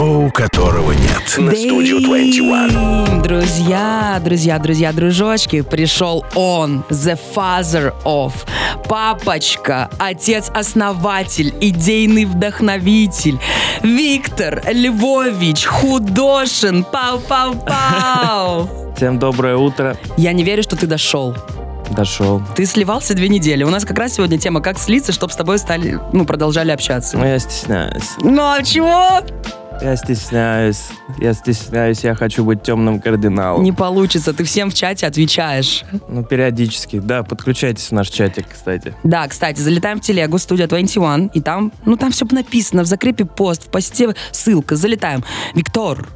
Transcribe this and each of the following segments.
шоу которого нет. На студию 21. Друзья, друзья, друзья, дружочки, пришел он, the father of, папочка, отец-основатель, идейный вдохновитель, Виктор Львович Худошин, пау-пау-пау. Всем доброе утро. Я не верю, что ты дошел. Дошел. Ты сливался две недели. У нас как раз сегодня тема «Как слиться, чтобы с тобой стали, ну, продолжали общаться». Ну, я стесняюсь. Ну, а чего? Я стесняюсь. Я стесняюсь, я хочу быть темным кардиналом. Не получится, ты всем в чате отвечаешь. Ну, периодически. Да, подключайтесь в наш чатик, кстати. Да, кстати, залетаем в телегу, студия 21, и там, ну, там все написано, в закрепе пост, в посте ссылка, залетаем. Виктор,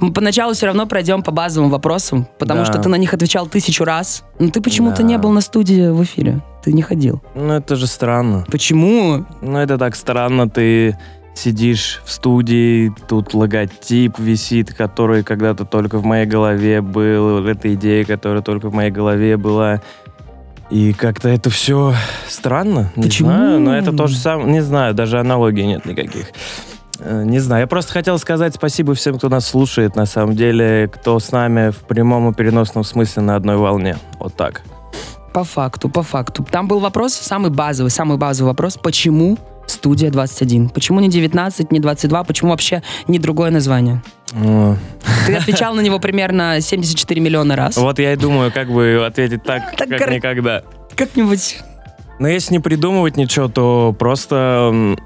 мы поначалу все равно пройдем по базовым вопросам, потому Да. что ты на них отвечал тысячу раз, но ты почему-то Да. не был на студии в эфире, ты не ходил. Ну, это же странно. Почему? Ну, это так странно, ты сидишь в студии, тут логотип висит, который когда-то только в моей голове был, эта идея, которая только в моей голове была. И как-то это все странно. Не Почему? знаю, но это то же самое. Не знаю, даже аналогий нет никаких. Э, Не знаю, я просто хотел сказать спасибо всем, кто нас слушает, на самом деле, кто с нами в прямом и переносном смысле на одной волне. Вот так. По факту, по факту. Там был вопрос, самый базовый, самый базовый вопрос, почему студия 21? Почему не 19, не 22, почему вообще не другое название? Э, Ты отвечал на него примерно 74 миллиона раз. Вот я и думаю, как бы ответить так, Так как кор- никогда. Как-нибудь Но если не придумывать ничего, то просто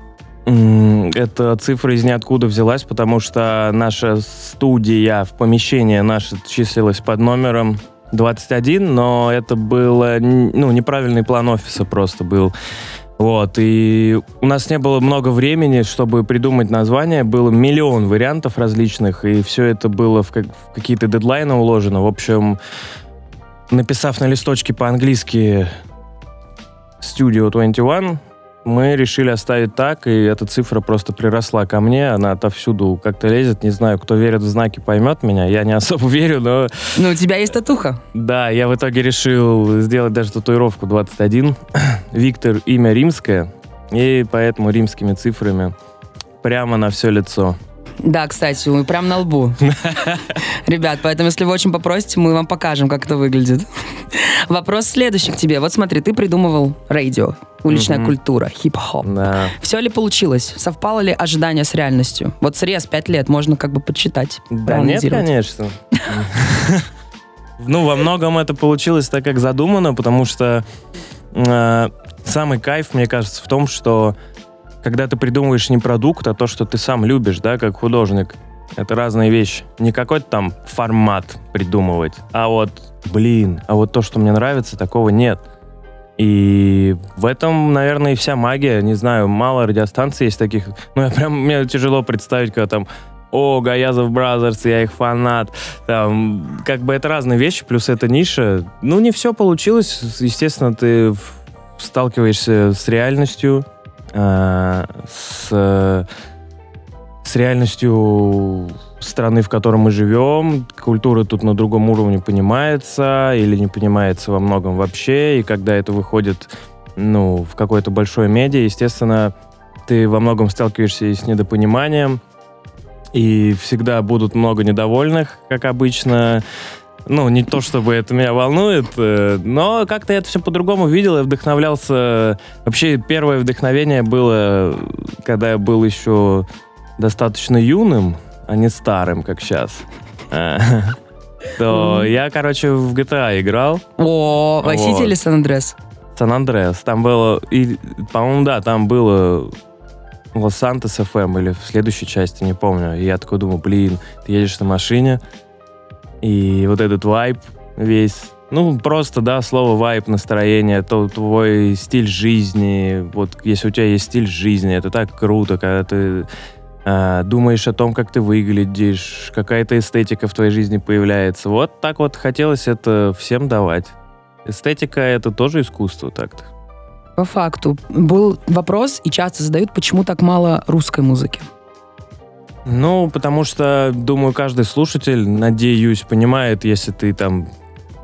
эта цифра из ниоткуда взялась, потому что наша студия в помещении наша числилась под номером 21, но это было ну, неправильный план офиса просто был. Вот, и у нас не было много времени, чтобы придумать название. Было миллион вариантов различных, и все это было в, как- в какие-то дедлайны уложено. В общем, написав на листочке по-английски Studio 21, мы решили оставить так, и эта цифра просто приросла ко мне, она отовсюду как-то лезет, не знаю, кто верит в знаки, поймет меня, я не особо верю, но Ну, у тебя есть татуха. да, я в итоге решил сделать даже татуировку 21, Виктор, имя римское, и поэтому римскими цифрами прямо на все лицо. Да, кстати, мы прям на лбу. Ребят, поэтому если вы очень попросите, мы вам покажем, как это выглядит. Вопрос следующий к тебе. Вот смотри, ты придумывал радио, уличная Мгм. культура, хип-хоп. Да. Все ли получилось? Совпало ли ожидание с реальностью? Вот срез 5 лет можно как бы подсчитать. Да нет, конечно. Ну, во многом это получилось так, как задумано, потому что э, самый кайф, мне кажется, в том, что когда ты придумываешь не продукт, а то, что ты сам любишь, да, как художник, это разные вещи. Не какой-то там формат придумывать, а вот, блин, а вот то, что мне нравится, такого нет. И в этом, наверное, и вся магия. Не знаю, мало радиостанций есть таких. Ну, я прям, мне тяжело представить, когда там о, Gayazovs Brothers, я их фанат. Там, как бы это разные вещи, плюс это ниша. Ну, не все получилось. Естественно, ты сталкиваешься с реальностью, э, с, с реальностью страны, в которой мы живем. Культура тут на другом уровне понимается или не понимается во многом вообще. И когда это выходит ну, в какое-то большое медиа, естественно, ты во многом сталкиваешься и с недопониманием, и всегда будут много недовольных, как обычно. Ну, не то чтобы это меня волнует, э, но как-то я это все по-другому видел и вдохновлялся. Вообще, первое вдохновение было, когда я был еще достаточно юным, а не старым, как сейчас. То я, короче, в GTA играл. О, Vice City или Сан-Андрес? Сан-Андреас. Там было, по-моему, да, там было Лос-Сантос ФМ или в следующей части, не помню. И я такой думаю, блин, ты едешь на машине, и вот этот вайб весь, ну, просто, да, слово вайб, настроение, то твой стиль жизни, вот если у тебя есть стиль жизни, это так круто, когда ты а, думаешь о том, как ты выглядишь, какая-то эстетика в твоей жизни появляется. Вот так вот хотелось это всем давать. Эстетика — это тоже искусство так-то. По факту. Был вопрос, и часто задают, почему так мало русской музыки. Ну, потому что, думаю, каждый слушатель, надеюсь, понимает, если ты там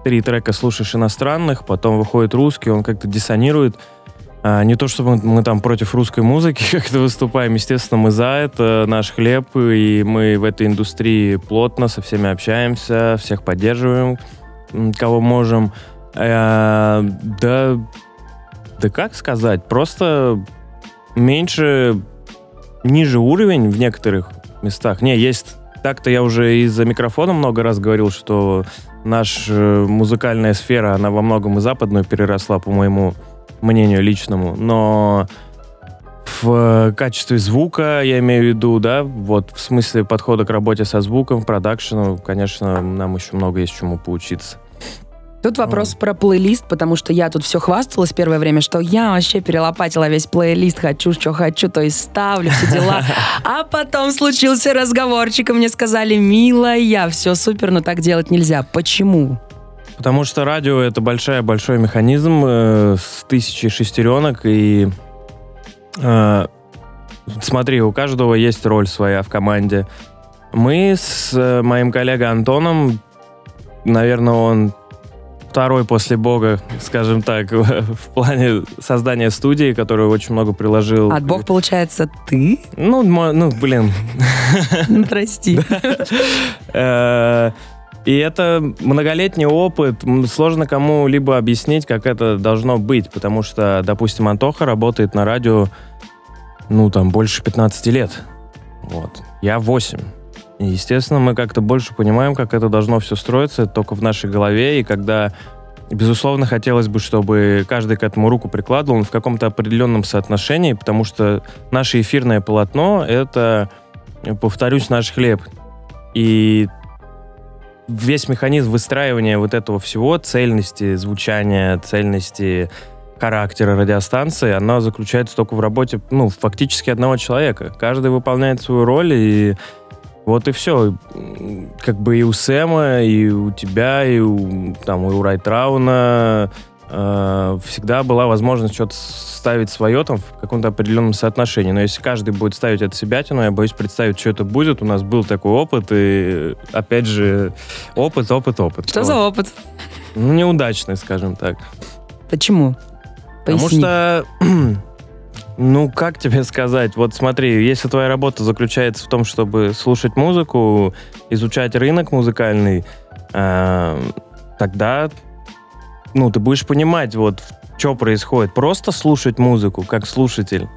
три трека слушаешь иностранных, потом выходит русский, он как-то диссонирует. А, не то, чтобы мы, там против русской музыки как-то выступаем. Естественно, мы за это, наш хлеб, и мы в этой индустрии плотно со всеми общаемся, всех поддерживаем, кого можем. А, да, да как сказать, просто меньше, ниже уровень в некоторых местах. Не, есть так-то я уже из-за микрофона много раз говорил, что наша э, музыкальная сфера, она во многом и западную переросла, по моему мнению личному, но в качестве звука, я имею в виду, да, вот в смысле подхода к работе со звуком, продакшену, конечно, нам еще много есть чему поучиться. Тут вопрос mm. про плейлист, потому что я тут все хвасталась первое время, что я вообще перелопатила весь плейлист, хочу, что хочу, то есть ставлю все дела. А потом случился разговорчик, и мне сказали, милая, все супер, но так делать нельзя. Почему? Потому что радио это большой большой механизм э, с тысячей шестеренок и э, смотри, у каждого есть роль своя в команде. Мы с э, моим коллегой Антоном, наверное, он второй после Бога, скажем так, в плане создания студии, которую очень много приложил. От Бог, получается, ты? Ну, ну блин. Ну, прости. Э, и это многолетний опыт. Сложно кому-либо объяснить, как это должно быть, потому что, допустим, Антоха работает на радио, ну, там, больше 15 лет. Вот. Я 8. Естественно, мы как-то больше понимаем, как это должно все строиться, только в нашей голове. И когда, безусловно, хотелось бы, чтобы каждый к этому руку прикладывал в каком-то определенном соотношении, потому что наше эфирное полотно — это, повторюсь, наш хлеб. И весь механизм выстраивания вот этого всего, цельности звучания, цельности характера радиостанции, она заключается только в работе, ну, фактически одного человека. Каждый выполняет свою роль, и вот и все. Как бы и у Сэма, и у тебя, и у, там, и у Райтрауна э, всегда была возможность что-то ставить свое там в каком-то определенном соотношении. Но если каждый будет ставить от себя, то я боюсь представить, что это будет. У нас был такой опыт, и опять же, опыт, опыт, опыт. Что вот. за опыт? Ну, неудачный, скажем так. Почему? Поясни. Потому что ну, как тебе сказать? Вот смотри, если твоя работа заключается в том, чтобы слушать музыку, изучать рынок музыкальный, э, тогда, ну, ты будешь понимать, вот, что происходит. Просто слушать музыку, как слушатель.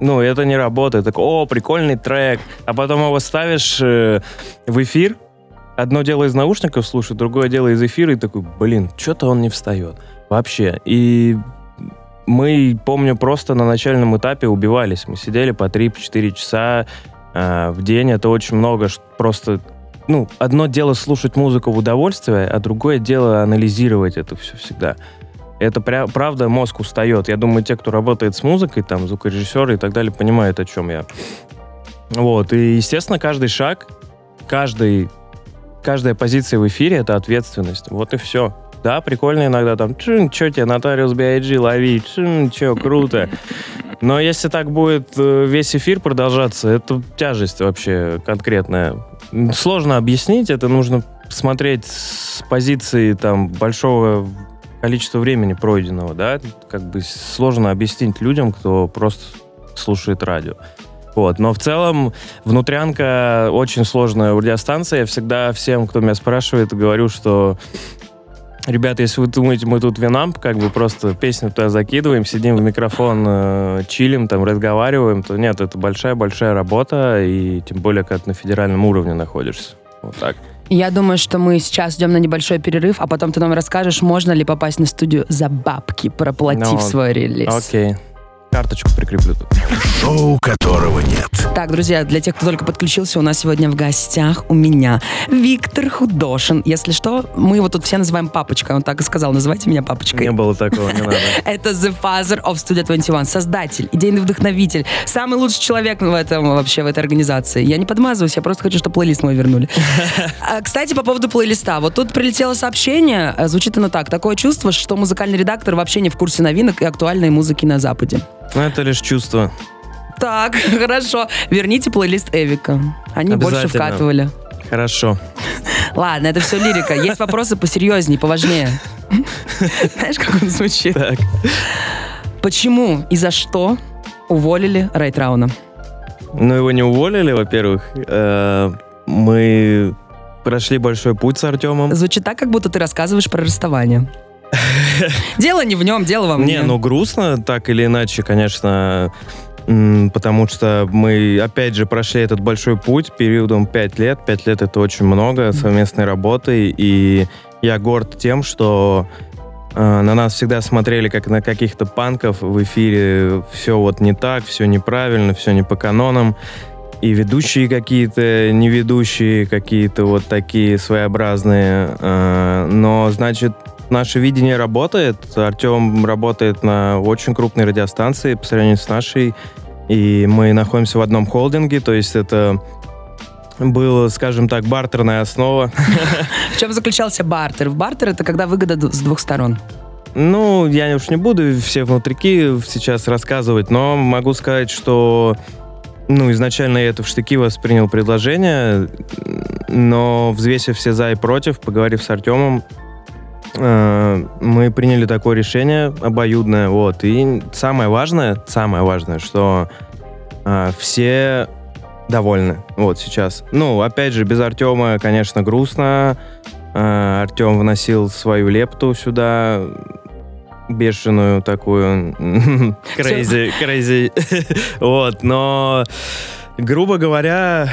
Ну, это не работает. Так, о, прикольный трек. А потом его ставишь э, в эфир. Одно дело из наушников слушать, другое дело из эфира. И такой, блин, что-то он не встает. Вообще. И мы, помню, просто на начальном этапе убивались. Мы сидели по 3-4 часа э, в день. Это очень много. Просто, ну, одно дело слушать музыку в удовольствие, а другое дело анализировать это все всегда. Это пря- правда, мозг устает. Я думаю, те, кто работает с музыкой, там, звукорежиссеры и так далее, понимают, о чем я. Вот. И, естественно, каждый шаг, каждый, каждая позиция в эфире — это ответственность. Вот и все. Да, прикольно иногда там, чин, что тебе, нотариус B.I.G. лови, чин, что, круто. Но если так будет э, весь эфир продолжаться, это тяжесть вообще конкретная. Сложно объяснить, это нужно смотреть с позиции там большого количества времени пройденного, да, как бы сложно объяснить людям, кто просто слушает радио. Вот. Но в целом внутрянка очень сложная радиостанция. Я всегда всем, кто меня спрашивает, говорю, что Ребята, если вы думаете, мы тут винамп, как бы просто песню туда закидываем, сидим в микрофон, э, чилим, там, разговариваем, то нет, это большая-большая работа, и тем более, когда ты на федеральном уровне находишься. Вот так. Я думаю, что мы сейчас идем на небольшой перерыв, а потом ты нам расскажешь, можно ли попасть на студию за бабки, проплатив. Ну, свой релиз. Окей. Okay карточку прикреплю тут. Шоу, которого нет. Так, друзья, для тех, кто только подключился, у нас сегодня в гостях у меня Виктор Худошин. Если что, мы его тут все называем папочкой. Он так и сказал, называйте меня папочкой. Не было такого, не надо. Это The Father of Studio 21, создатель, идейный вдохновитель, самый лучший человек в этом вообще, в этой организации. Я не подмазываюсь, я просто хочу, чтобы плейлист мой вернули. А, кстати, по поводу плейлиста. Вот тут прилетело сообщение, э, звучит оно так. Такое чувство, что музыкальный редактор вообще не в курсе новинок и актуальной музыки на Западе. Ну, это лишь чувство. Так, хорошо. Верните плейлист Эвика. Они больше вкатывали. Хорошо. Ладно, это все лирика. Есть вопросы посерьезнее, поважнее. Знаешь, как он звучит? Так. Почему и за что уволили Райтрауна? Ну, его не уволили, во-первых. Э, Мы прошли большой путь с Артемом. Звучит так, как будто ты рассказываешь про расставание. Дело не в нем, дело во мне. Не, ну грустно, так или иначе, конечно, потому что мы, опять же, прошли этот большой путь периодом 5 лет. 5 лет — это очень много совместной работы, и я горд тем, что э, на нас всегда смотрели как на каких-то панков в эфире. Все вот не так, все неправильно, все не по канонам. И ведущие какие-то, не ведущие какие-то вот такие своеобразные. э, Но, значит, наше видение работает. Артем работает на очень крупной радиостанции по сравнению с нашей. И мы находимся в одном холдинге, то есть это было, скажем так, бартерная основа. В чем заключался бартер? В бартер это когда выгода с двух сторон. Ну, я уж не буду все внутрики сейчас рассказывать, но могу сказать, что ну, изначально я это в штыки воспринял предложение, но взвесив все за и против, поговорив с Артемом, мы приняли такое решение обоюдное, вот. И самое важное, самое важное, что э, все довольны, вот сейчас. Ну, опять же, без Артема, конечно, грустно. Э, Артем вносил свою лепту сюда, бешеную такую, crazy, crazy. вот, но, грубо говоря,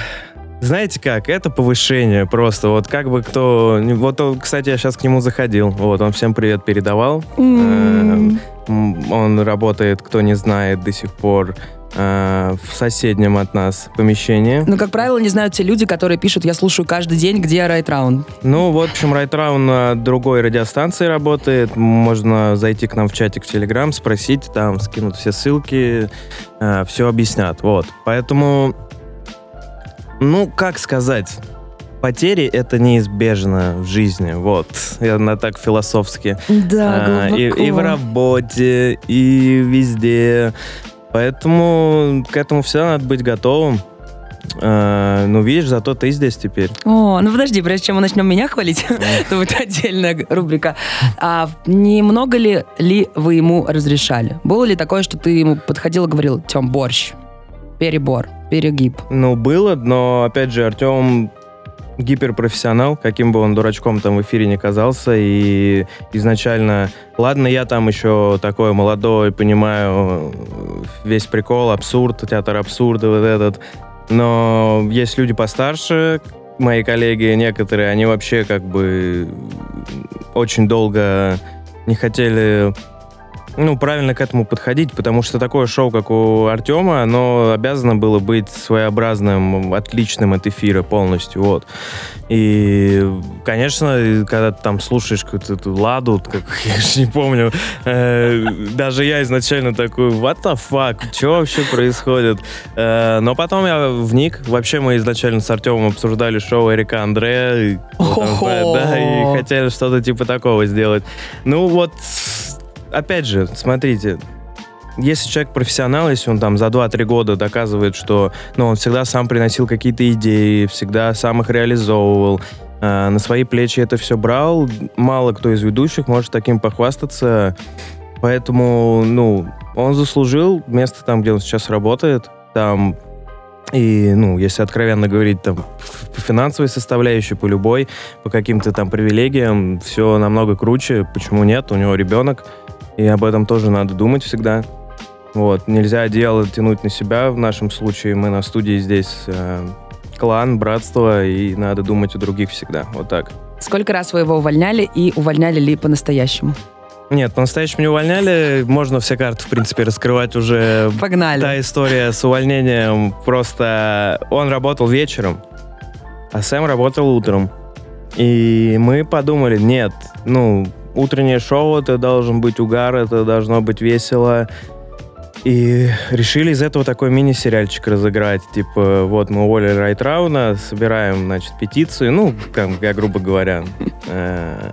знаете как, это повышение просто. Вот как бы кто... Вот, кстати, я сейчас к нему заходил. Вот, он всем привет передавал. М. М, Он работает, кто не знает, до сих пор э, в соседнем от нас помещении. Ну, как правило, не знают те люди, которые пишут «Я слушаю каждый день, где Райтраунд». Ну, вот, в общем, Райтраун на другой радиостанции работает. Можно зайти к нам в чатик в Телеграм, спросить, там скинут все ссылки, все объяснят. Вот. Поэтому, ну, как сказать, потери — это неизбежно в жизни. Вот. Я на так философски. Да, А, и, и в работе, и везде. Поэтому к этому всегда надо быть готовым. А, ну, видишь, зато ты здесь теперь. О, ну подожди, прежде чем мы начнем меня хвалить, это будет отдельная рубрика. А немного ли, ли вы ему разрешали? Было ли такое, что ты ему подходил и говорил, Тем, борщ, перебор, перегиб? Ну, было, но, опять же, Артем гиперпрофессионал, каким бы он дурачком там в эфире не казался, и изначально, ладно, я там еще такой молодой, понимаю весь прикол, абсурд, театр абсурда вот этот, но есть люди постарше, мои коллеги некоторые, они вообще как бы очень долго не хотели ну, правильно к этому подходить, потому что такое шоу, как у Артема, оно обязано было быть своеобразным, отличным от эфира полностью, вот. И, конечно, когда ты там слушаешь какую-то эту ладу, как, я же не помню, э, даже я изначально такой, what the fuck, что вообще происходит? Э, но потом я вник, вообще мы изначально с Артемом обсуждали шоу Эрика Андре, и, вот там, Хо-хо. да, и хотели что-то типа такого сделать. Ну, вот опять же, смотрите, если человек профессионал, если он там за 2-3 года доказывает, что ну, он всегда сам приносил какие-то идеи, всегда сам их реализовывал, э, на свои плечи это все брал, мало кто из ведущих может таким похвастаться. Поэтому, ну, он заслужил место там, где он сейчас работает. Там и, ну, если откровенно говорить, там, по финансовой составляющей, по любой, по каким-то там привилегиям, все намного круче. Почему нет? У него ребенок, и об этом тоже надо думать всегда. Вот, нельзя дело тянуть на себя. В нашем случае мы на студии здесь э, клан, братство, и надо думать о других всегда. Вот так. Сколько раз вы его увольняли и увольняли ли по-настоящему? Нет, по-настоящему не увольняли. Можно все карты, в принципе, раскрывать уже. Погнали. Та история с увольнением. Просто он работал вечером, а Сэм работал утром. И мы подумали, нет, ну, утреннее шоу, это должен быть угар, это должно быть весело. И решили из этого такой мини-сериальчик разыграть. Типа, вот мы уволили Райтрауна, собираем, значит, петицию, ну, как я грубо говоря. Э,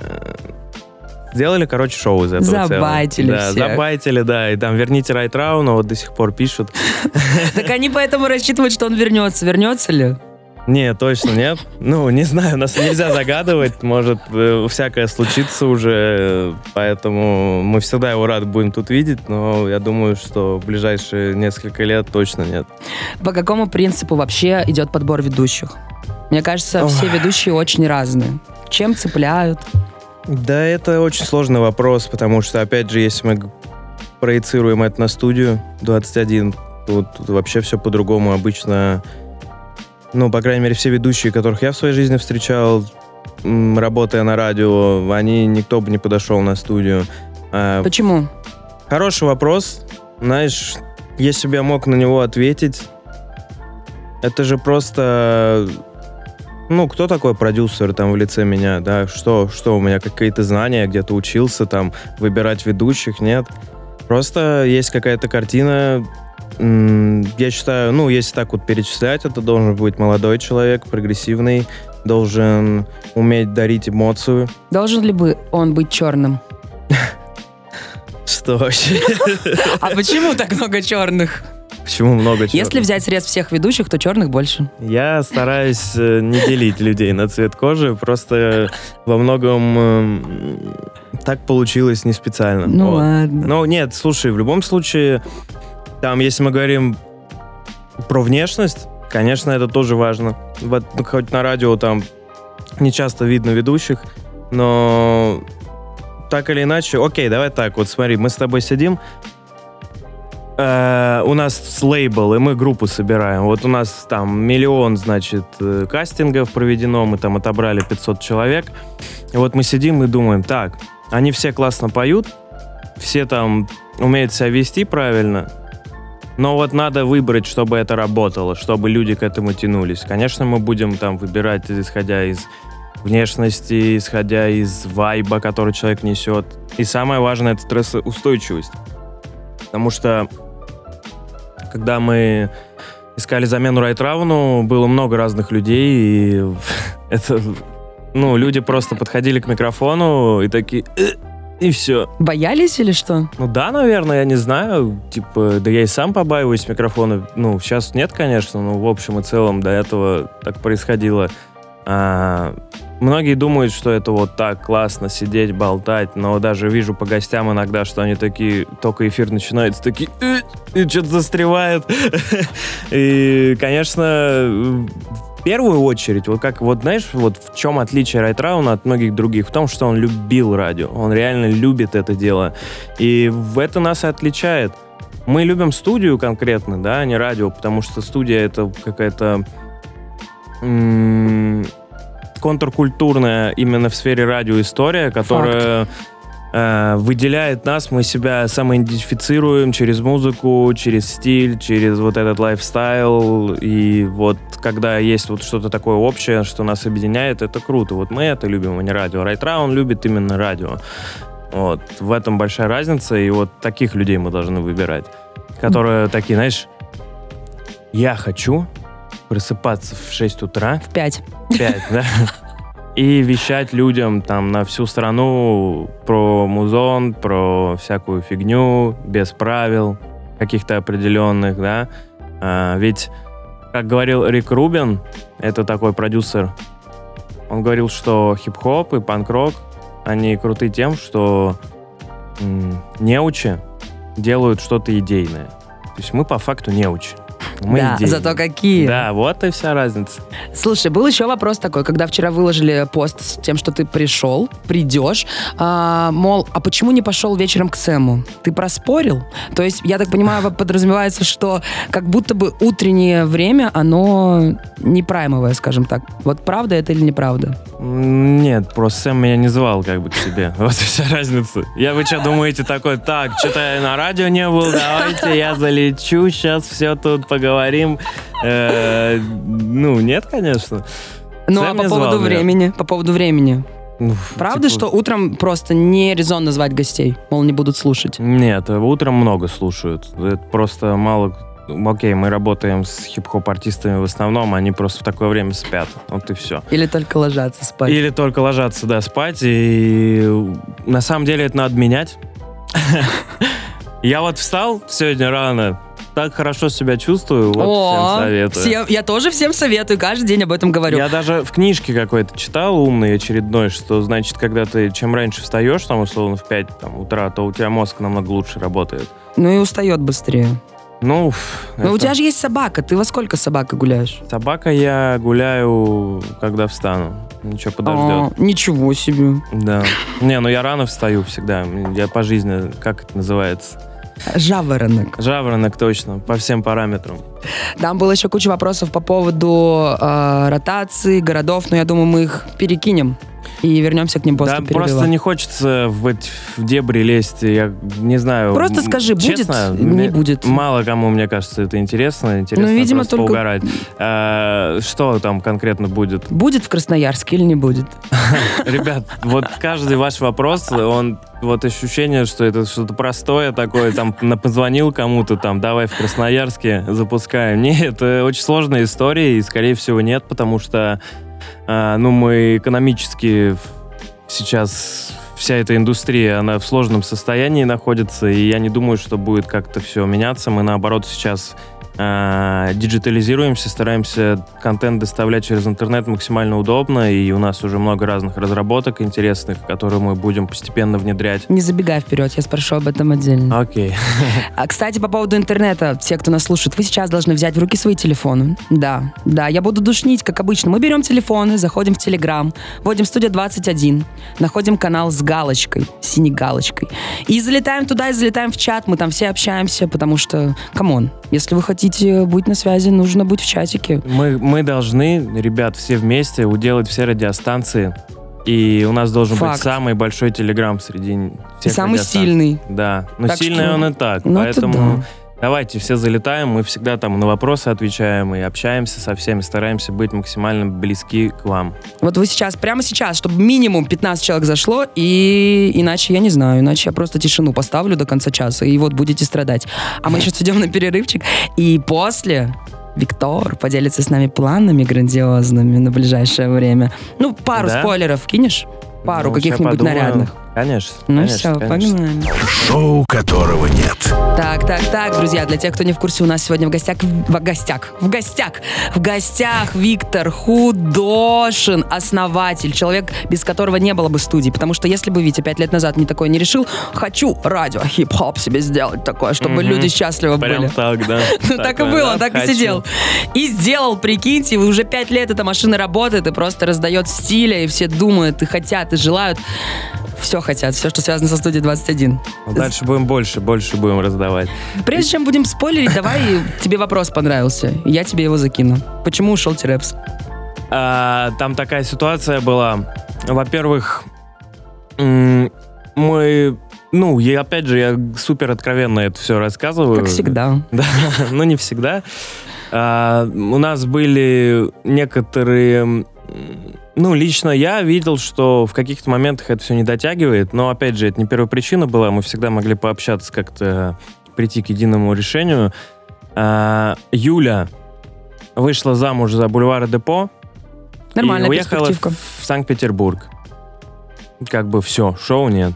Сделали, короче, шоу из этого. Забайтили Да, всех. забайтили, да. И там верните Райтрауна, вот до сих пор пишут. Так они поэтому рассчитывают, что он вернется. Вернется ли? Не, точно нет. Ну, не знаю, нас нельзя загадывать, может, э, всякое случится уже, поэтому мы всегда его рады будем тут видеть, но я думаю, что в ближайшие несколько лет точно нет. По какому принципу вообще идет подбор ведущих? Мне кажется, все ведущие очень разные. Чем цепляют? Да, это очень сложный вопрос, потому что, опять же, если мы проецируем это на студию 21, то тут вообще все по-другому. Обычно, ну, по крайней мере, все ведущие, которых я в своей жизни встречал, работая на радио, они, никто бы не подошел на студию. А, Почему? Хороший вопрос. Знаешь, если бы я мог на него ответить, это же просто... Ну, кто такой продюсер там в лице меня, да? Что, что у меня какие-то знания, где-то учился там выбирать ведущих, нет? Просто есть какая-то картина, я считаю, ну, если так вот перечислять, это должен быть молодой человек, прогрессивный, должен уметь дарить эмоцию. Должен ли бы он быть черным? Что вообще? А почему так много черных? Почему много чего? Если взять срез всех ведущих, то черных больше. Я стараюсь э, не делить людей на цвет кожи, просто во многом эм, так получилось не специально. Ну Вот. ладно. Ну нет, слушай, в любом случае, там, если мы говорим про внешность, конечно, это тоже важно. Вот, ну, хоть на радио там не часто видно ведущих, но так или иначе, окей, давай так, вот смотри, мы с тобой сидим, э, у нас лейбл, и мы группу собираем. Вот у нас там миллион, значит, э, кастингов проведено, мы там отобрали 500 человек. И вот мы сидим и думаем, так, они все классно поют, все там умеют себя вести правильно, но вот надо выбрать, чтобы это работало, чтобы люди к этому тянулись. Конечно, мы будем там выбирать, исходя из внешности, исходя из вайба, который человек несет. И самое важное — это стрессоустойчивость. Потому что, когда мы искали замену Райтрауну, было много разных людей, и это... Ну, люди просто подходили к микрофону и такие... «Э», И все. Боялись или что? Ну да, наверное, я не знаю. Типа, да я и сам побаиваюсь микрофона. Ну, сейчас нет, конечно, но в общем и целом до этого так происходило. А, многие думают, что это вот так классно сидеть, болтать, но даже вижу по гостям иногда, что они такие, только эфир начинается, такие, «Э», и что-то застревает. И, конечно, первую очередь, вот как, вот знаешь, вот в чем отличие Райтрауна от многих других? В том, что он любил радио, он реально любит это дело. И в это нас и отличает. Мы любим студию конкретно, да, а не радио, потому что студия это какая-то м, контркультурная именно в сфере радио история, которая э, выделяет нас, мы себя самоидентифицируем через музыку, через стиль, через вот этот лайфстайл. И вот когда есть вот что-то такое общее, что нас объединяет, это круто. Вот мы это любим, а не радио. Райтра, он любит именно радио. Вот. В этом большая разница, и вот таких людей мы должны выбирать. Которые такие, знаешь, я хочу просыпаться в 6 утра, В пять. 5, да, и вещать людям там на всю страну про музон, про всякую фигню, без правил каких-то определенных, да. А, ведь, как говорил Рик Рубин, это такой продюсер, он говорил, что хип-хоп и панк-рок, они круты тем, что м, неучи делают что-то идейное. То есть мы по факту неучи. Мы да, идейные. зато какие. Да, вот и вся разница. Слушай, был еще вопрос такой, когда вчера выложили пост с тем, что ты пришел, придешь, а, мол, а почему не пошел вечером к Сэму? Ты проспорил? То есть, я так понимаю, подразумевается, что как будто бы утреннее время, оно не праймовое, скажем так. Вот правда это или неправда? Нет, просто Сэм меня не звал как бы к себе. Вот и вся разница. Я вы что думаете такой, так, что-то на радио не был, давайте я залечу, сейчас все тут поговорим. Э, Ну, нет, конечно. Ну, а по поводу меня. времени, по поводу времени. Правда, типа, что утром просто не резонно звать гостей? Мол, не будут слушать. Нет, утром много слушают. Это просто мало... Окей, мы работаем с хип-хоп-артистами в основном, они просто в такое время спят. Вот и все. Или только ложатся спать. Или только ложатся, да, спать. И на самом деле это надо менять. Я вот встал сегодня рано, так хорошо себя чувствую, вот О, всем советую. всем- я тоже всем советую, каждый день об этом говорю. Я даже в книжке какой-то читал умный очередной, что значит, когда ты чем раньше встаешь, там, условно, в 5 там, утра, то у тебя мозг намного лучше работает. Ну и устает быстрее. Ну, Но у это- тебя же есть собака. Ты во сколько с собакой гуляешь? Собака я гуляю, когда встану. Ничего, подождет. А, ничего себе. Да. Не, ну я рано встаю всегда. Я по жизни, как это называется? Жаворонок. Жаворонок точно, по всем параметрам. Там было еще куча вопросов по поводу э, ротации, городов, но я думаю, мы их перекинем и вернемся к ним после да, перерыва. просто не хочется в, эти- в дебри лезть. Я не знаю. Просто скажи, будет, честно, не мне- будет. Мало кому, мне кажется, это интересно. Интересно Ну, видимо, только- поугарать. А, что там конкретно будет? Будет в Красноярске или не будет? Ребят, вот каждый ваш вопрос, он вот ощущение, что это что-то простое такое, там позвонил кому-то, там, давай в Красноярске запускаем. Нет, это очень сложная история, и, скорее всего, нет, потому что, а, ну, мы экономически сейчас вся эта индустрия, она в сложном состоянии находится, и я не думаю, что будет как-то все меняться. Мы, наоборот, сейчас а, диджитализируемся, стараемся контент доставлять через интернет максимально удобно, и у нас уже много разных разработок интересных, которые мы будем постепенно внедрять. Не забегай вперед, я спрошу об этом отдельно. Окей. А, кстати, по поводу интернета, все, кто нас слушает, вы сейчас должны взять в руки свои телефоны. Да, да, я буду душнить, как обычно. Мы берем телефоны, заходим в Телеграм, вводим студия 21, находим канал с галочкой, синей галочкой. И залетаем туда, и залетаем в чат, мы там все общаемся, потому что, come on, если вы хотите быть на связи, нужно быть в чатике. Мы, мы должны, ребят, все вместе уделать все радиостанции, и у нас должен Факт. быть самый большой телеграм среди всех И самый радиостанций. сильный. Да, но Так сильный что- он и так, Ну, это поэтому... да. Давайте все залетаем, мы всегда там на вопросы отвечаем и общаемся со всеми, стараемся быть максимально близки к вам. Вот вы сейчас, прямо сейчас, чтобы минимум 15 человек зашло, и иначе я не знаю, иначе я просто тишину поставлю до конца часа, и вот будете страдать. А мы сейчас идем на перерывчик, и после Виктор поделится с нами планами грандиозными на ближайшее время. Ну, пару Да? спойлеров кинешь? Пару Ну, каких-нибудь нарядных. Конечно. Ну конечно, все, конечно. погнали. Шоу, которого нет. Так, так, так, друзья, для тех, кто не в курсе, у нас сегодня в гостях, в гостях, в гостях, в гостях Виктор Худошин, основатель, человек, без которого не было бы студии, потому что если бы Витя пять лет назад не такое не решил, хочу радио, хип-хоп себе сделать такое, чтобы Мгм. люди счастливы Прям были. так, да. Ну, так и было, так и сидел. И сделал, прикиньте, уже пять лет эта машина работает и просто раздает стиля, и все думают, и хотят, и желают. Все хотят, все, что связано со студией 21. Ну, Дальше будем больше, больше будем раздавать. Прежде чем будем спойлерить, давай тебе вопрос понравился. Я тебе его закину. Почему ушел Тирепс? А, там такая ситуация была. Во-первых, мы... Ну, я опять же, я супер откровенно это все рассказываю. Как всегда. Да, но не всегда. А, у нас были некоторые... Ну, лично я видел, что в каких-то моментах это все не дотягивает, но, опять же, это не первая причина была, мы всегда могли пообщаться, как-то прийти к единому решению. А, Юля вышла замуж за бульвара Депо Нормальная и уехала в Санкт-Петербург. Как бы все, шоу нет.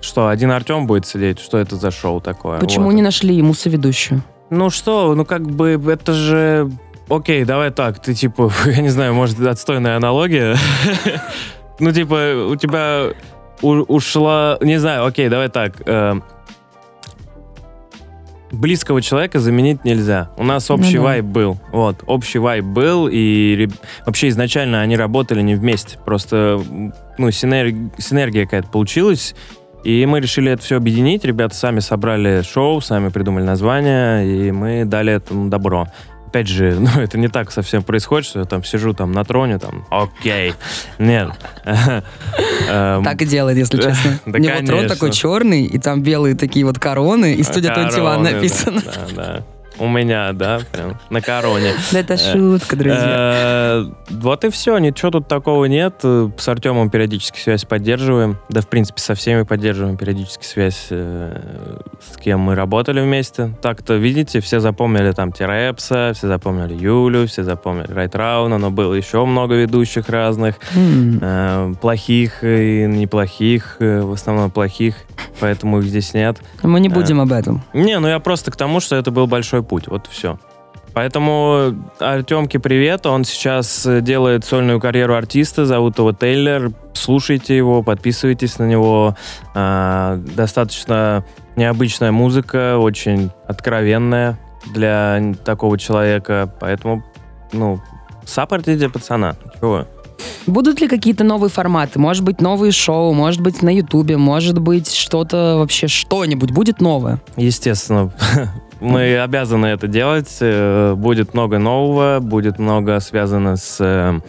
Что, один Артем будет сидеть? Что это за шоу такое? Почему Вот. не нашли ему соведущую? Ну что, ну как бы это же... Окей, давай так, ты типа, я не знаю, может, отстойная аналогия. Ну типа, у тебя ушла... Не знаю, окей, давай так. э, Близкого человека заменить нельзя. У нас общий Ну да. vibe был. Вот, общий vibe был, и вообще изначально они работали не вместе. Просто, ну, синер- синергия какая-то получилась, и мы решили это все объединить. Ребята сами собрали шоу, сами придумали название, и мы дали этому добро. Опять же, ну, это не так совсем происходит, что я там сижу там на троне, там, окей. Нет. Эм, Так и делает, если честно. У него трон такой черный, и там белые такие вот короны, и студия 21 короны, написано. Да, да. У меня, да, прям на короне. Это шутка, друзья. Э, Вот и все, ничего тут такого нет. С Артемом периодически связь поддерживаем. Да, в принципе, со всеми поддерживаем периодически связь, э, с кем мы работали вместе. Так-то, видите, все запомнили там Терепса, все запомнили Юлю, все запомнили Райтрауна, но было еще много ведущих разных. Э, Плохих и неплохих, э, в основном плохих, поэтому их здесь нет. Мы не будем об этом. Не, ну я просто к тому, что это был большой путь, вот все. Поэтому Артемке привет, он сейчас э, делает сольную карьеру артиста, зовут его Тейлор, слушайте его, подписывайтесь на него. А, достаточно необычная музыка, очень откровенная для такого человека, поэтому, ну, саппортите пацана, чего? Будут ли какие-то новые форматы? Может быть, новые шоу, может быть, на Ютубе, может быть, что-то вообще, что-нибудь будет новое? Естественно, мы обязаны это делать. Э, Будет много нового, будет много связано с э,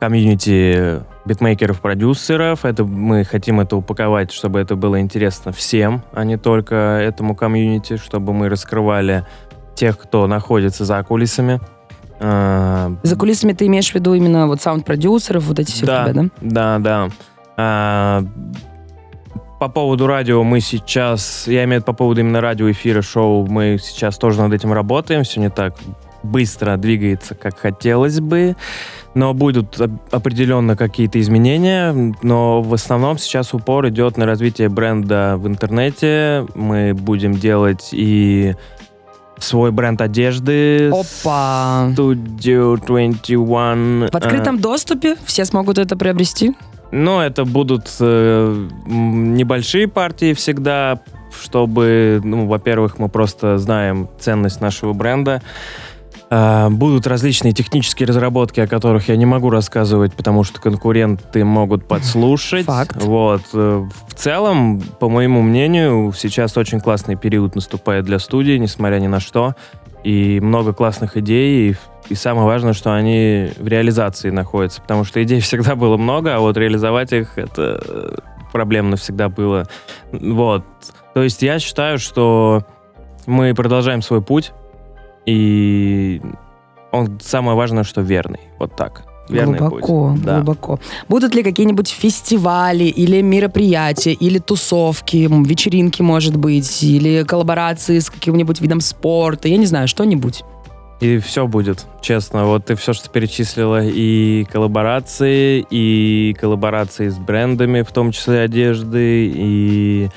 комьюнити битмейкеров, продюсеров. Это мы хотим это упаковать, чтобы это было интересно всем, а не только этому комьюнити, чтобы мы раскрывали тех, кто находится за кулисами. Э, За кулисами ты имеешь в виду именно вот саунд-продюсеров, вот эти все Да. ребят, да? Да, да. А, по поводу радио мы сейчас, я имею в виду по поводу именно радиоэфира, шоу, мы сейчас тоже над этим работаем, все не так быстро двигается, как хотелось бы, но будут оп- определенно какие-то изменения, но в основном сейчас упор идет на развитие бренда в интернете, мы будем делать и свой бренд одежды, Опа! Studio 21. В открытом доступе все смогут это приобрести? Ну, это будут э, небольшие партии всегда, чтобы, ну, во-первых, мы просто знаем ценность нашего бренда. А, будут различные технические разработки, о которых я не могу рассказывать, потому что конкуренты могут подслушать. Факт. Вот. э, В целом, по моему мнению, сейчас очень классный период наступает для студии, несмотря ни на что. И много классных идей, и, и самое важное, что они в реализации находятся, потому что идей всегда было много, а вот реализовать их это э, проблемно всегда было. Вот. То есть я считаю, что мы продолжаем свой путь, и он самое важное, что верный. Вот так. Верный глубоко, путь. Да. глубоко. Будут ли какие-нибудь фестивали или мероприятия, или тусовки, вечеринки, может быть, или коллаборации с каким-нибудь видом спорта, я не знаю, что-нибудь? И все будет, честно. Вот ты все, что перечислила, и коллаборации, и коллаборации с брендами, в том числе одежды, и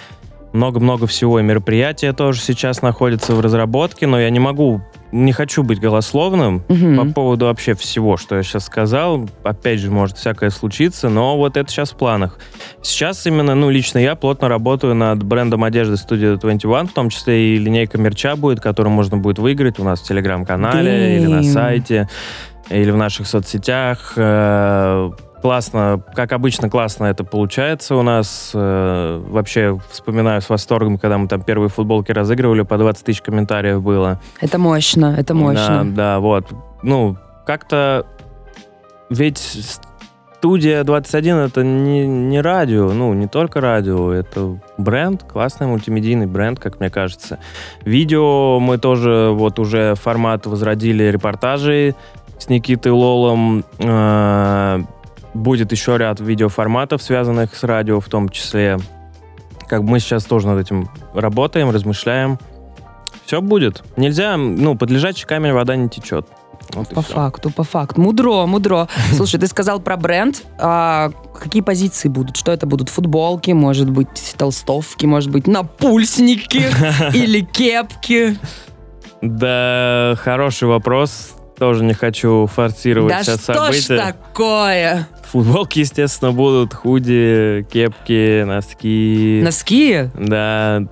много-много всего. И мероприятия тоже сейчас находятся в разработке, но я не могу, не хочу быть голословным Мгм. по поводу вообще всего, что я сейчас сказал. Опять же, может всякое случиться, но вот это сейчас в планах. Сейчас именно, ну, лично я плотно работаю над брендом одежды Studio 21, в том числе и линейка мерча будет, которую можно будет выиграть у нас в Телеграм-канале или на сайте, или в наших соцсетях. Э, Классно, как обычно, классно это получается у нас. Э, Вообще, вспоминаю с восторгом, когда мы там первые футболки разыгрывали, по 20 тысяч комментариев было. Это мощно, это мощно. Да, да, вот. Ну, как-то... Ведь студия 21 это не, не радио, ну, не только радио, это бренд, классный мультимедийный бренд, как мне кажется. Видео мы тоже вот уже формат возродили репортажей с Никитой Лолом. Э, Будет еще ряд видеоформатов, связанных с радио в том числе. Как мы сейчас тоже над этим работаем, размышляем. Все будет. Нельзя, ну, под лежачий камень вода не течет. Вот По факту, по факту. Мудро, мудро. Слушай, ты сказал про бренд. А какие позиции будут? Что это будут? Футболки, может быть, толстовки, может быть, напульсники или кепки? Да, хороший вопрос. Тоже не хочу форсировать Да сейчас что события. ж такое? Футболки, естественно, будут, худи, кепки, носки. Носки? Да,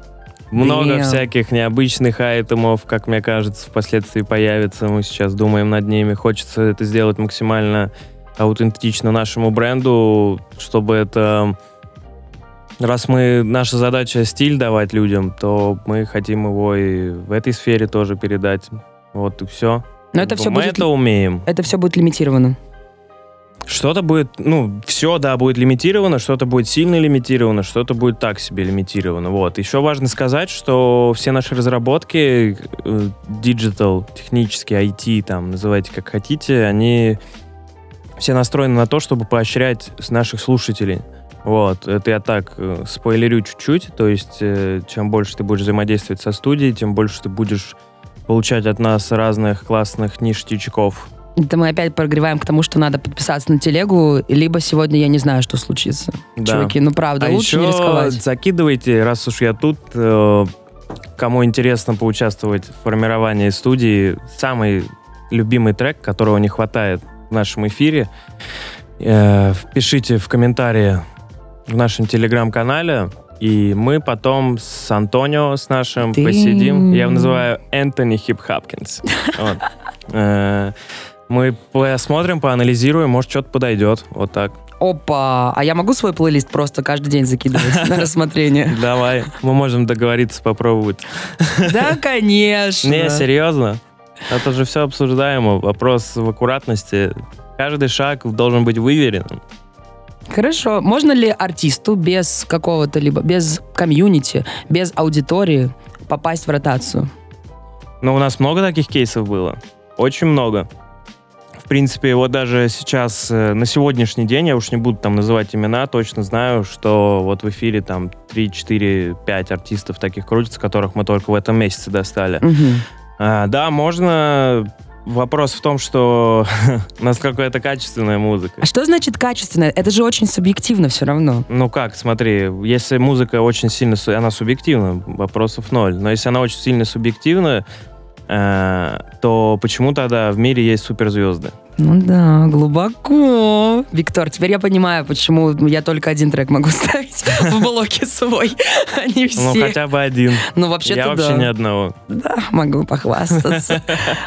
много Damn. всяких необычных айтемов, как мне кажется, впоследствии появится. Мы сейчас думаем над ними. Хочется это сделать максимально аутентично нашему бренду, чтобы это... Раз мы... Наша задача стиль давать людям, то мы хотим его и в этой сфере тоже передать. Вот и все. Но это все мы будет... это умеем. Это все будет лимитировано. Что-то будет, ну, все, да, будет лимитировано, что-то будет сильно лимитировано, что-то будет так себе лимитировано. Вот. Еще важно сказать, что все наши разработки, э, digital, технические, IT, там, называйте как хотите, они все настроены на то, чтобы поощрять наших слушателей. Вот, это я так э, спойлерю чуть-чуть, то есть э, чем больше ты будешь взаимодействовать со студией, тем больше ты будешь получать от нас разных классных ништячков. Это мы опять прогреваем к тому, что надо подписаться на телегу, либо сегодня я не знаю, что случится. Да. Чуваки, ну правда, а лучше еще не рисковать. закидывайте, раз уж я тут, э, кому интересно поучаствовать в формировании студии, самый любимый трек, которого не хватает в нашем эфире, э, пишите в комментарии в нашем телеграм-канале, и мы потом с Антонио, с нашим, Ты- посидим. Я его называю Энтони Хип Хапкинс. Вот. Мы посмотрим, поанализируем, может, что-то подойдет. Вот так. Опа, а я могу свой плейлист просто каждый день закидывать на рассмотрение? Давай, мы можем договориться, попробовать. Да, конечно. Не, серьезно. Это же все обсуждаемо. Вопрос в аккуратности. Каждый шаг должен быть выверенным. Хорошо. Можно ли артисту без какого-то либо, без комьюнити, без аудитории попасть в ротацию? Но у нас много таких кейсов было. Очень много. В принципе, вот даже сейчас, э, на сегодняшний день, я уж не буду там называть имена, точно знаю, что вот в эфире там 3, 4, 5 артистов таких крутится, которых мы только в этом месяце достали. Мгм. А, да, можно. Вопрос в том, что насколько это качественная музыка. А что значит качественно? Это же очень субъективно все равно. Ну как, смотри, если музыка очень сильно, она субъективна, вопросов ноль. Но если она очень сильно субъективна, то почему тогда в мире есть суперзвезды? Ну да, глубоко. Виктор, теперь я понимаю, почему я только один трек могу ставить в блоке свой, а не все. Ну хотя бы один. Ну, вообще-то Я вообще ни одного. Да, могу похвастаться.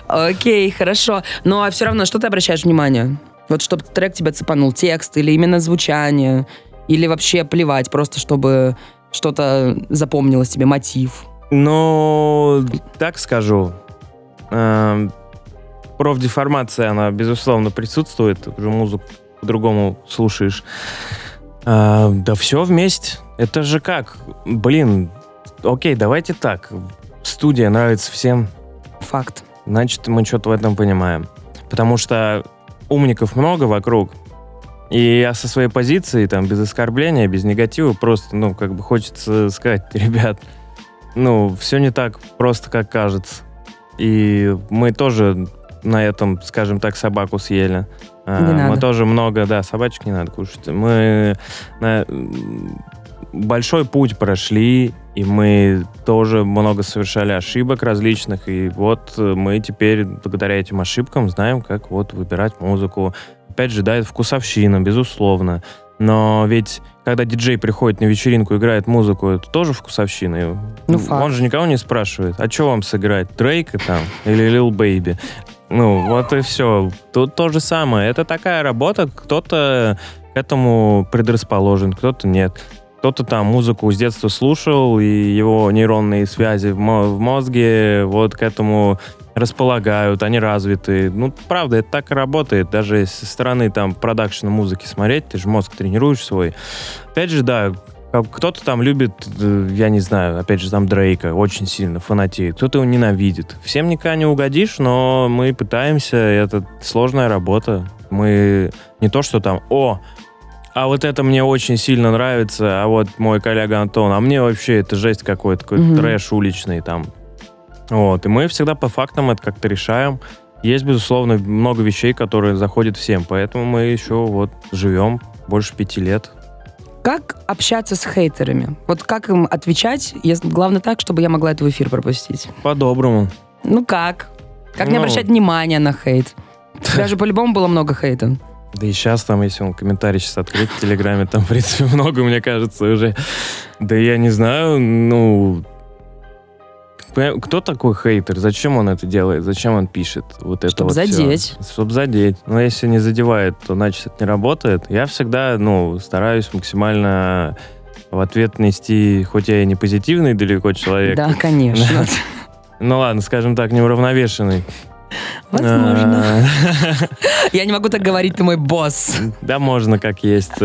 Окей, хорошо. Ну, а все равно, что ты обращаешь внимание? Вот чтобы трек тебя цепанул, текст или именно звучание, или вообще плевать, просто чтобы что-то запомнилось тебе, мотив. Ну, так скажу. Эм, Профдеформация, она, безусловно, присутствует. Уже музыку по-другому слушаешь. А, да все вместе. Это же как? Блин, окей, давайте так. Студия нравится всем, Факт. значит, мы что-то в этом понимаем. Потому что умников много вокруг. И я со своей позиции, там, без оскорбления, без негатива, просто, ну, как бы хочется сказать, ребят, ну, все не так просто, как кажется. И мы тоже на этом, скажем так, собаку съели. А, Не Мы надо. тоже много, да, собачек не надо кушать. Мы на- большой путь прошли, и мы тоже много совершали ошибок различных. И вот мы теперь, благодаря этим ошибкам, знаем, как вот выбирать музыку. Опять же, да, это вкусовщина, безусловно. Но ведь, когда диджей приходит на вечеринку, играет музыку, это тоже вкусовщина. Ну, факт. Он же никого не спрашивает, а что вам сыграть, Дрейка там или Lil Baby? Ну, вот и все. Тут то же самое. Это такая работа, кто-то к этому предрасположен, кто-то нет. Кто-то там музыку с детства слушал, и его нейронные связи в мозге вот к этому располагают, они развиты. Ну, правда, это так и работает. Даже со стороны там продакшена музыки смотреть, ты же мозг тренируешь свой. Опять же, да, кто-то там любит, э, я не знаю, опять же, там Дрейка очень сильно фанатеет, кто-то его ненавидит. Всем никогда не угодишь, но мы пытаемся, это сложная работа. Мы не то, что там, о, а вот это мне очень сильно нравится, а вот мой коллега Антон, а мне вообще это жесть какой-то, какой-то Мгм. трэш уличный там. Вот, и мы всегда по фактам это как-то решаем. Есть, безусловно, много вещей, которые заходят всем, поэтому мы еще вот живем больше пяти лет. Как общаться с хейтерами? Вот как им отвечать? Если- Главное так, чтобы я могла это в эфир пропустить. По-доброму. Ну как? Как не Ну. обращать внимания на хейт? У тебя же по-любому было много хейта. Да и сейчас там, если он комментарий сейчас открыть в Телеграме, там, в принципе, много, мне кажется, уже. Да я не знаю, ну... Кто такой хейтер? Зачем он это делает? Зачем он пишет вот это вот задеть. Чтоб задеть. Но если не задевает, то значит это не работает. Я всегда, ну, стараюсь максимально в ответ нести, хоть я и не позитивный далеко человек, Да, конечно. ну ладно, скажем так, неуравновешенный. Возможно. Э, Я не могу так говорить, ты мой босс. Да, можно как есть.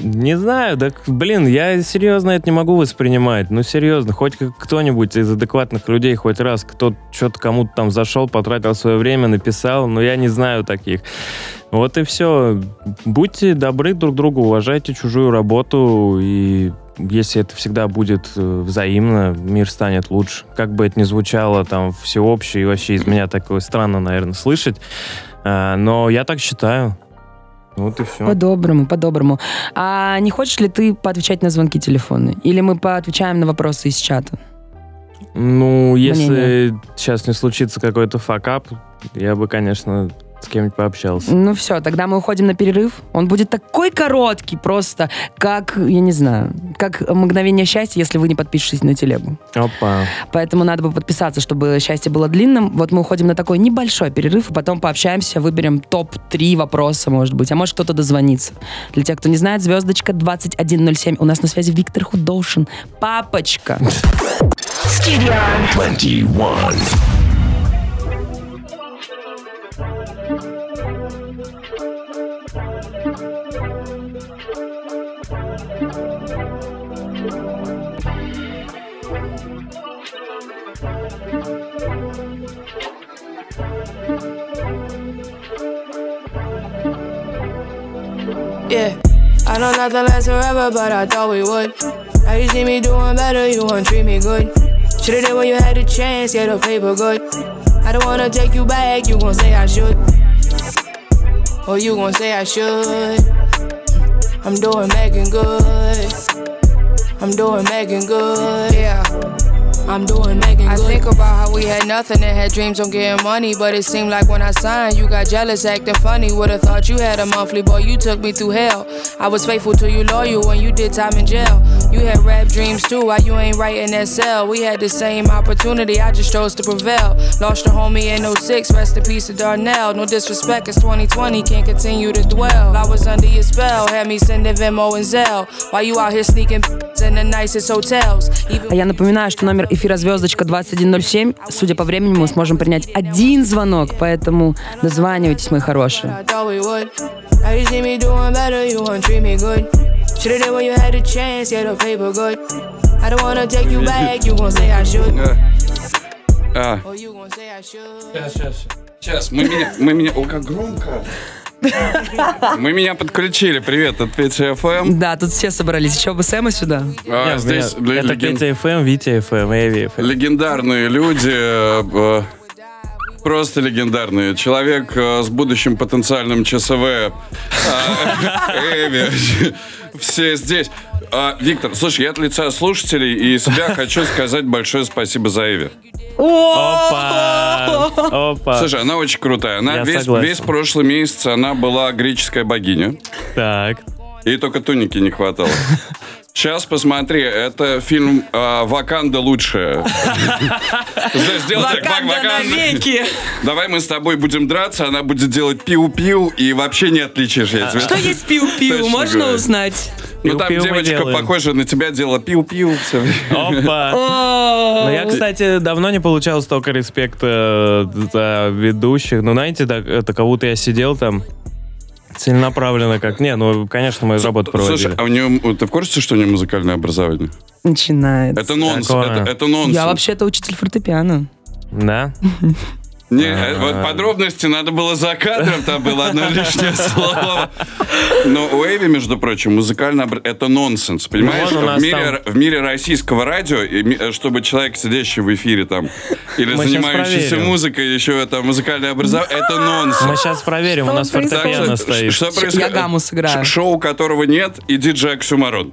Не знаю, да, блин, я серьезно это не могу воспринимать. Ну, серьезно, хоть кто-нибудь из адекватных людей хоть раз, кто что-то кому-то там зашел, потратил свое время, написал, но я не знаю таких. Вот и все. Будьте добры друг другу, уважайте чужую работу, и если это всегда будет э, взаимно, мир станет лучше. Как бы это ни звучало там всеобщее, и вообще из меня такое странно, наверное, слышать, А, но я так считаю. Вот и все. По-доброму, по-доброму. А не хочешь ли ты поотвечать на звонки телефонные? Или мы поотвечаем на вопросы из чата? Ну, если Мнение. сейчас не случится какой-то факап, я бы, конечно, с кем-нибудь пообщался. Ну все, тогда мы уходим на перерыв. Он будет такой короткий просто, как, я не знаю, как мгновение счастья, если вы не подпишетесь на телегу. Опа. Поэтому надо бы подписаться, чтобы счастье было длинным. Вот мы уходим на такой небольшой перерыв, и потом пообщаемся, выберем топ-3 вопроса, может быть. А может кто-то дозвонится. Для тех, кто не знает, звездочка 2107. У нас на связи Виктор Худошин. Папочка. 21. Yeah, I know nothing lasts forever, but I thought we would. Now you see me doing better, you won't treat me good. Should've did when you had the chance, get the paper good. I don't wanna take you back, you gon' say I should. Or you gon' say I should. I'm doing Megan good. I'm doing Megan good. Yeah. I'm doing good. I think about how we had nothing and had dreams on getting money, but it seemed like when I signed, you got jealous, acting funny. Would've thought you had a monthly, boy, you took me through hell. I was faithful to you, loyal when you did time in jail. You had rap dreams too, why you ain't writing cell? We had the same opportunity, I just chose to prevail. Lost your homie in 06, rest in peace to Darnell. No disrespect, it's 2020, can't continue to dwell. I was under your spell, had me sending Venmo and Zelle. While you out here sneaking in the nicest hotels. А я напоминаю, что номер эфира звездочка 2107. Судя по времени, мы сможем принять один звонок, поэтому дозванивайтесь, мои хорошие. Should've did when you had the chance, get the paper good. I don't wanna take you back, you gon' say I should. А, Or you gon' say I should. сейчас, сейчас, сейчас. Мы меня, мы меня, о, как громко. Мы меня подключили. Привет, от Петя ФМ. Да, тут все собрались. Еще бы Сэма сюда. А, Нет, здесь это леген- Петя ФМ, Витя ФМ, Эви ФМ. легендарные люди. Э, э, Просто легендарные. Человек э, с будущим потенциальным ЧСВ. а, Эви. Все здесь. А, Виктор, слушай, я от лица слушателей и себя хочу сказать большое спасибо за Эви. Опа! Опа! Слушай, она очень крутая. Она Я весь, согласен. весь прошлый месяц она была греческая богиня. Так. И только туники не хватало. Сейчас посмотри, это фильм а, «Ваканда лучшая». Сделай так, «Вак- «Ваканда». Давай мы с тобой будем драться, она будет делать пиу-пиу, и вообще не отличишь. Что есть пиу-пиу? Можно узнать? Ну там девочка, похожая на тебя, делала пиу-пиу. Опа! Ну, я, кстати, давно не получал столько респекта э, за ведущих. Ну, знаете, так, как будто я сидел там целенаправленно как... Не, ну, конечно, мою работу Слушай, проводили. а у нее, ты в курсе, что у нее музыкальное образование? Начинается. Это. Такое. Это, это нонсенс. Я вообще-то учитель фортепиано. Да? Не, э, вот подробности надо было за кадром, там было одно лишнее слово. Но у Эви, между прочим, музыкально это нонсенс, понимаешь? Ну, у нас в, мире, в мире российского радио, и ми- э, чтобы человек, сидящий в эфире там, или Мы щас занимающийся проверим. музыкой, еще это музыкальное образование, это нонсенс. Мы сейчас проверим, у нас Что Так фортепиано что, стоит. что Я происходит? гамму сыграю. Ш- Шоу, которого нет, и диджей Оксюмарон.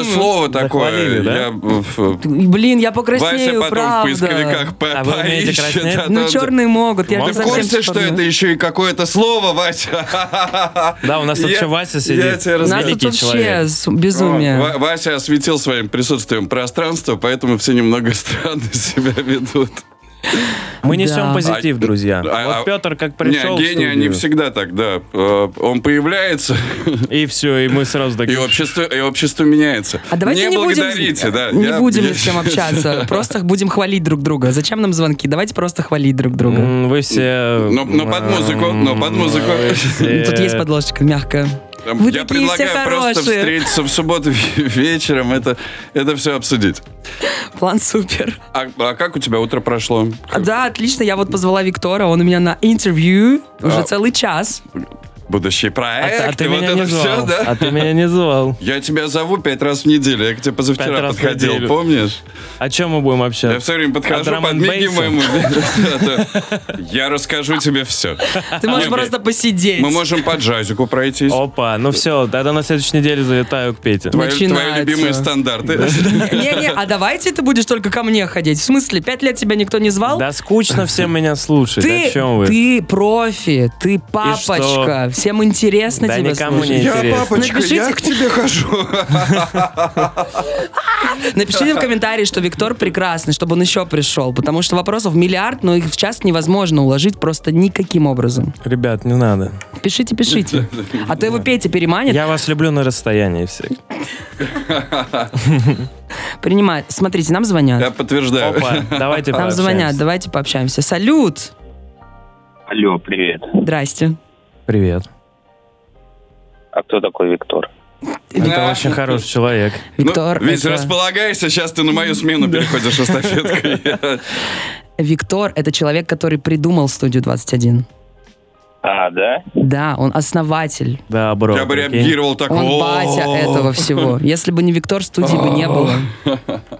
Это слово такое. Да? Я, Блин, я Вася покраснею, потом в правда. поисковиках по- А поищет, Ну, черные могут. Я в курсе, что это еще и какое-то слово, Вася? Да, у нас тут Я- еще Вася Я сидит. тебе У нас тут вообще безумие. Ва- Вася осветил своим присутствием пространство, поэтому все немного странно себя ведут. Мы несем позитив, А, друзья. а, а, вот Петр как пришел Не, в гении, они всегда так, да. Э, Он появляется, и все, и мы сразу и общество, и общество меняется. А давайте не, будем, благодарите, да. не будем ни с кем общаться. Просто будем хвалить друг друга. Зачем нам звонки? Давайте просто хвалить друг друга. Вы все... Но- под музыку, но под музыку. Тут есть подложечка мягкая. Вы Я такие все предлагаю просто хорошие. встретиться в субботу вечером, это, это все обсудить. План супер. А, а как у тебя утро прошло? Да, отлично. Я вот позвала Виктора. Он у меня на интервью уже А. целый час. Будущий А, проект, ты- а ты и вот меня не все, звал. да? А ты меня не звал. Я тебя зову пять раз в неделю. Я к тебе Пять позавчера раз в подходил, помнишь? О чем мы будем Я общаться? все время подхожу, н подмигиваю ему. Это- Я расскажу тебе все. Ты можешь Не, просто посидеть. Мы можем по джазику пройтись. Опа, ну все, тогда на следующей неделе залетаю к Пете. Твои, любимые стандарты. Не-не, а давайте ты будешь только ко мне ходить. В смысле, пять лет тебя никто не звал? Да скучно всем меня слушать, Ты, о чем вы? ты профи, ты папочка. Всем интересно Да тебя никому не слушать. Я интересно. папочка, Напишите- я к тебе хожу. Напишите в комментарии, что Виктор прекрасный, чтобы он еще пришел. Потому что вопросов миллиард, но их в час невозможно уложить просто никаким образом. Ребят, не надо. Пишите, пишите. А то его Петя переманит. Я вас люблю на расстоянии всех. Принимает. Смотрите, нам звонят. Я подтверждаю. Опа, давайте Нам звонят, давайте пообщаемся. Салют! Алло, привет. Здрасте. Привет. А кто такой Виктор? Это Да. очень хороший человек. Виктор, ну, Вить, это- располагайся, сейчас ты на мою смену переходишь эстафеткой. Виктор — это человек, который придумал студию 21. А, да? Да, он основатель. Да, бро. Я бы реагировал так. Он «О, батя этого всего. Если бы не Виктор, студии бы не было.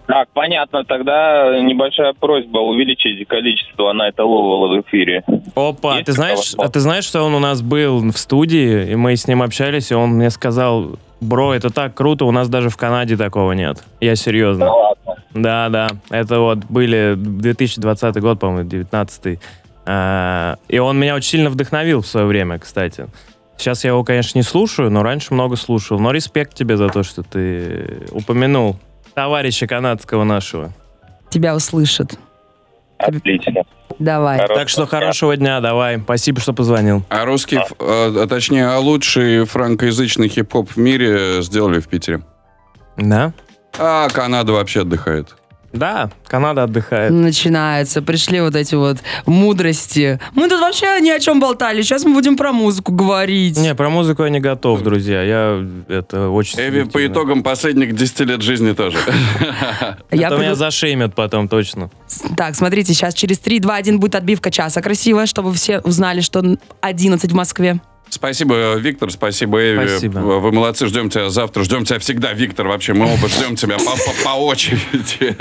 Так, понятно. Тогда небольшая просьба увеличить количество Найта Ловела в эфире. Опа, ты знаешь, а ты знаешь, что он у нас был в студии, и мы с ним общались, и он мне сказал, бро, это так круто, у нас даже в Канаде такого нет. Я серьезно. Да ладно. Да, да. Это вот были 2020 год, по-моему, 19 А, И он меня очень сильно вдохновил в свое время, кстати. Сейчас я его, конечно, не слушаю, но раньше много слушал. Но респект тебе за то, что ты упомянул товарища канадского нашего. Тебя услышат. Отлично. Давай. Хорошего Так что дня. хорошего дня, давай. Спасибо, что позвонил. А русский, а, а точнее, а лучший франкоязычный хип-хоп в мире сделали в Питере. Да? А Канада вообще отдыхает. Да, Канада отдыхает. Начинается. Пришли вот эти вот мудрости. Мы тут вообще ни о чем болтали. Сейчас мы будем про музыку говорить. Не, про музыку я не готов, друзья. Я это очень... Эви по итогам последних 10 лет жизни тоже. Это меня зашеймят потом точно. Так, смотрите, сейчас через 3, 2, 1 будет отбивка часа красивая, чтобы все узнали, что 11 в Москве. Спасибо, Виктор, спасибо, Эви. Спасибо. Вы молодцы, ждем тебя завтра, ждем тебя всегда, Виктор, вообще, мы оба ждем тебя по, по- по очереди.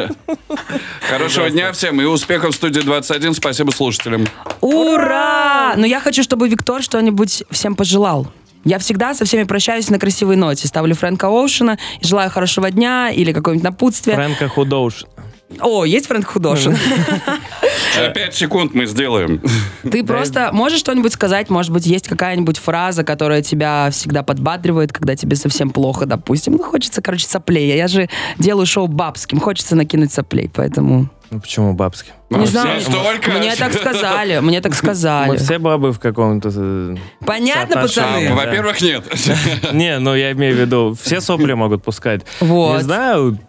Хорошего дня всем и успехов в студии 21. Спасибо слушателям. Ура! Но я хочу, чтобы Виктор что-нибудь всем пожелал. Я всегда со всеми прощаюсь на красивой ноте. Ставлю Фрэнка Оушена и желаю хорошего дня или какое-нибудь напутствие. Фрэнка Худоуш. О, есть Фрэнк Худошин. За Пять секунд мы сделаем. Ты просто можешь что-нибудь сказать? Может быть, есть какая-нибудь фраза, которая тебя всегда подбадривает, когда тебе совсем плохо, допустим. Ну, хочется, короче, соплей. Я же делаю шоу бабским. Хочется накинуть соплей, поэтому... Ну почему бабский? Не Ну, знаю, столько. мне так сказали, мне так Мы сказали. все бабы в каком-то... э, Понятно, пацаны? Во-первых, нет. Не, ну я имею в виду, все сопли могут пускать. Вот. Не знаю,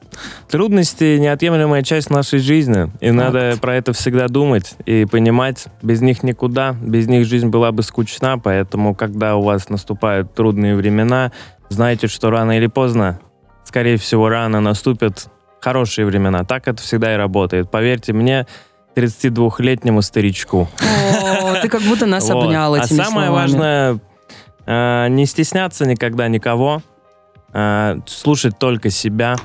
трудности неотъемлемая часть нашей жизни. И надо про это всегда думать и понимать, без них никуда, без них жизнь была бы скучна, поэтому, когда у вас наступают трудные времена, знайте, что рано или поздно, скорее всего, рано наступят хорошие времена. Так это всегда и работает. Поверьте мне, 32-летнему старичку. О, ты как будто нас Вот. обнял А этими самое словами. важное, э, не стесняться никогда никого, э, слушать только себя,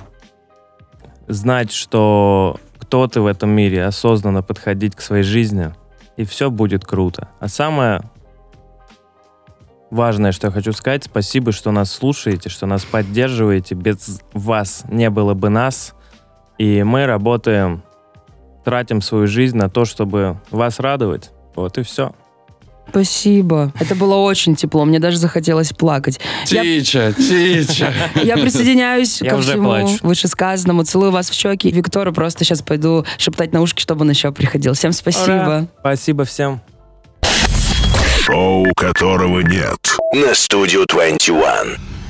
знать, что кто ты в этом мире, осознанно подходить к своей жизни, и все будет круто. А самое важное, что я хочу сказать, спасибо, что нас слушаете, что нас поддерживаете. Без вас не было бы нас. И мы работаем, тратим свою жизнь на то, чтобы вас радовать. Вот и все. Спасибо. Это было очень тепло. Мне даже захотелось плакать. Я, Тича, тича. я присоединяюсь Я ко уже всему плачу. вышесказанному. Целую вас в щеки. Виктору просто сейчас пойду шептать на ушки, чтобы он еще приходил. Всем спасибо. Ура. Спасибо всем. Шоу, которого нет. На студию 21.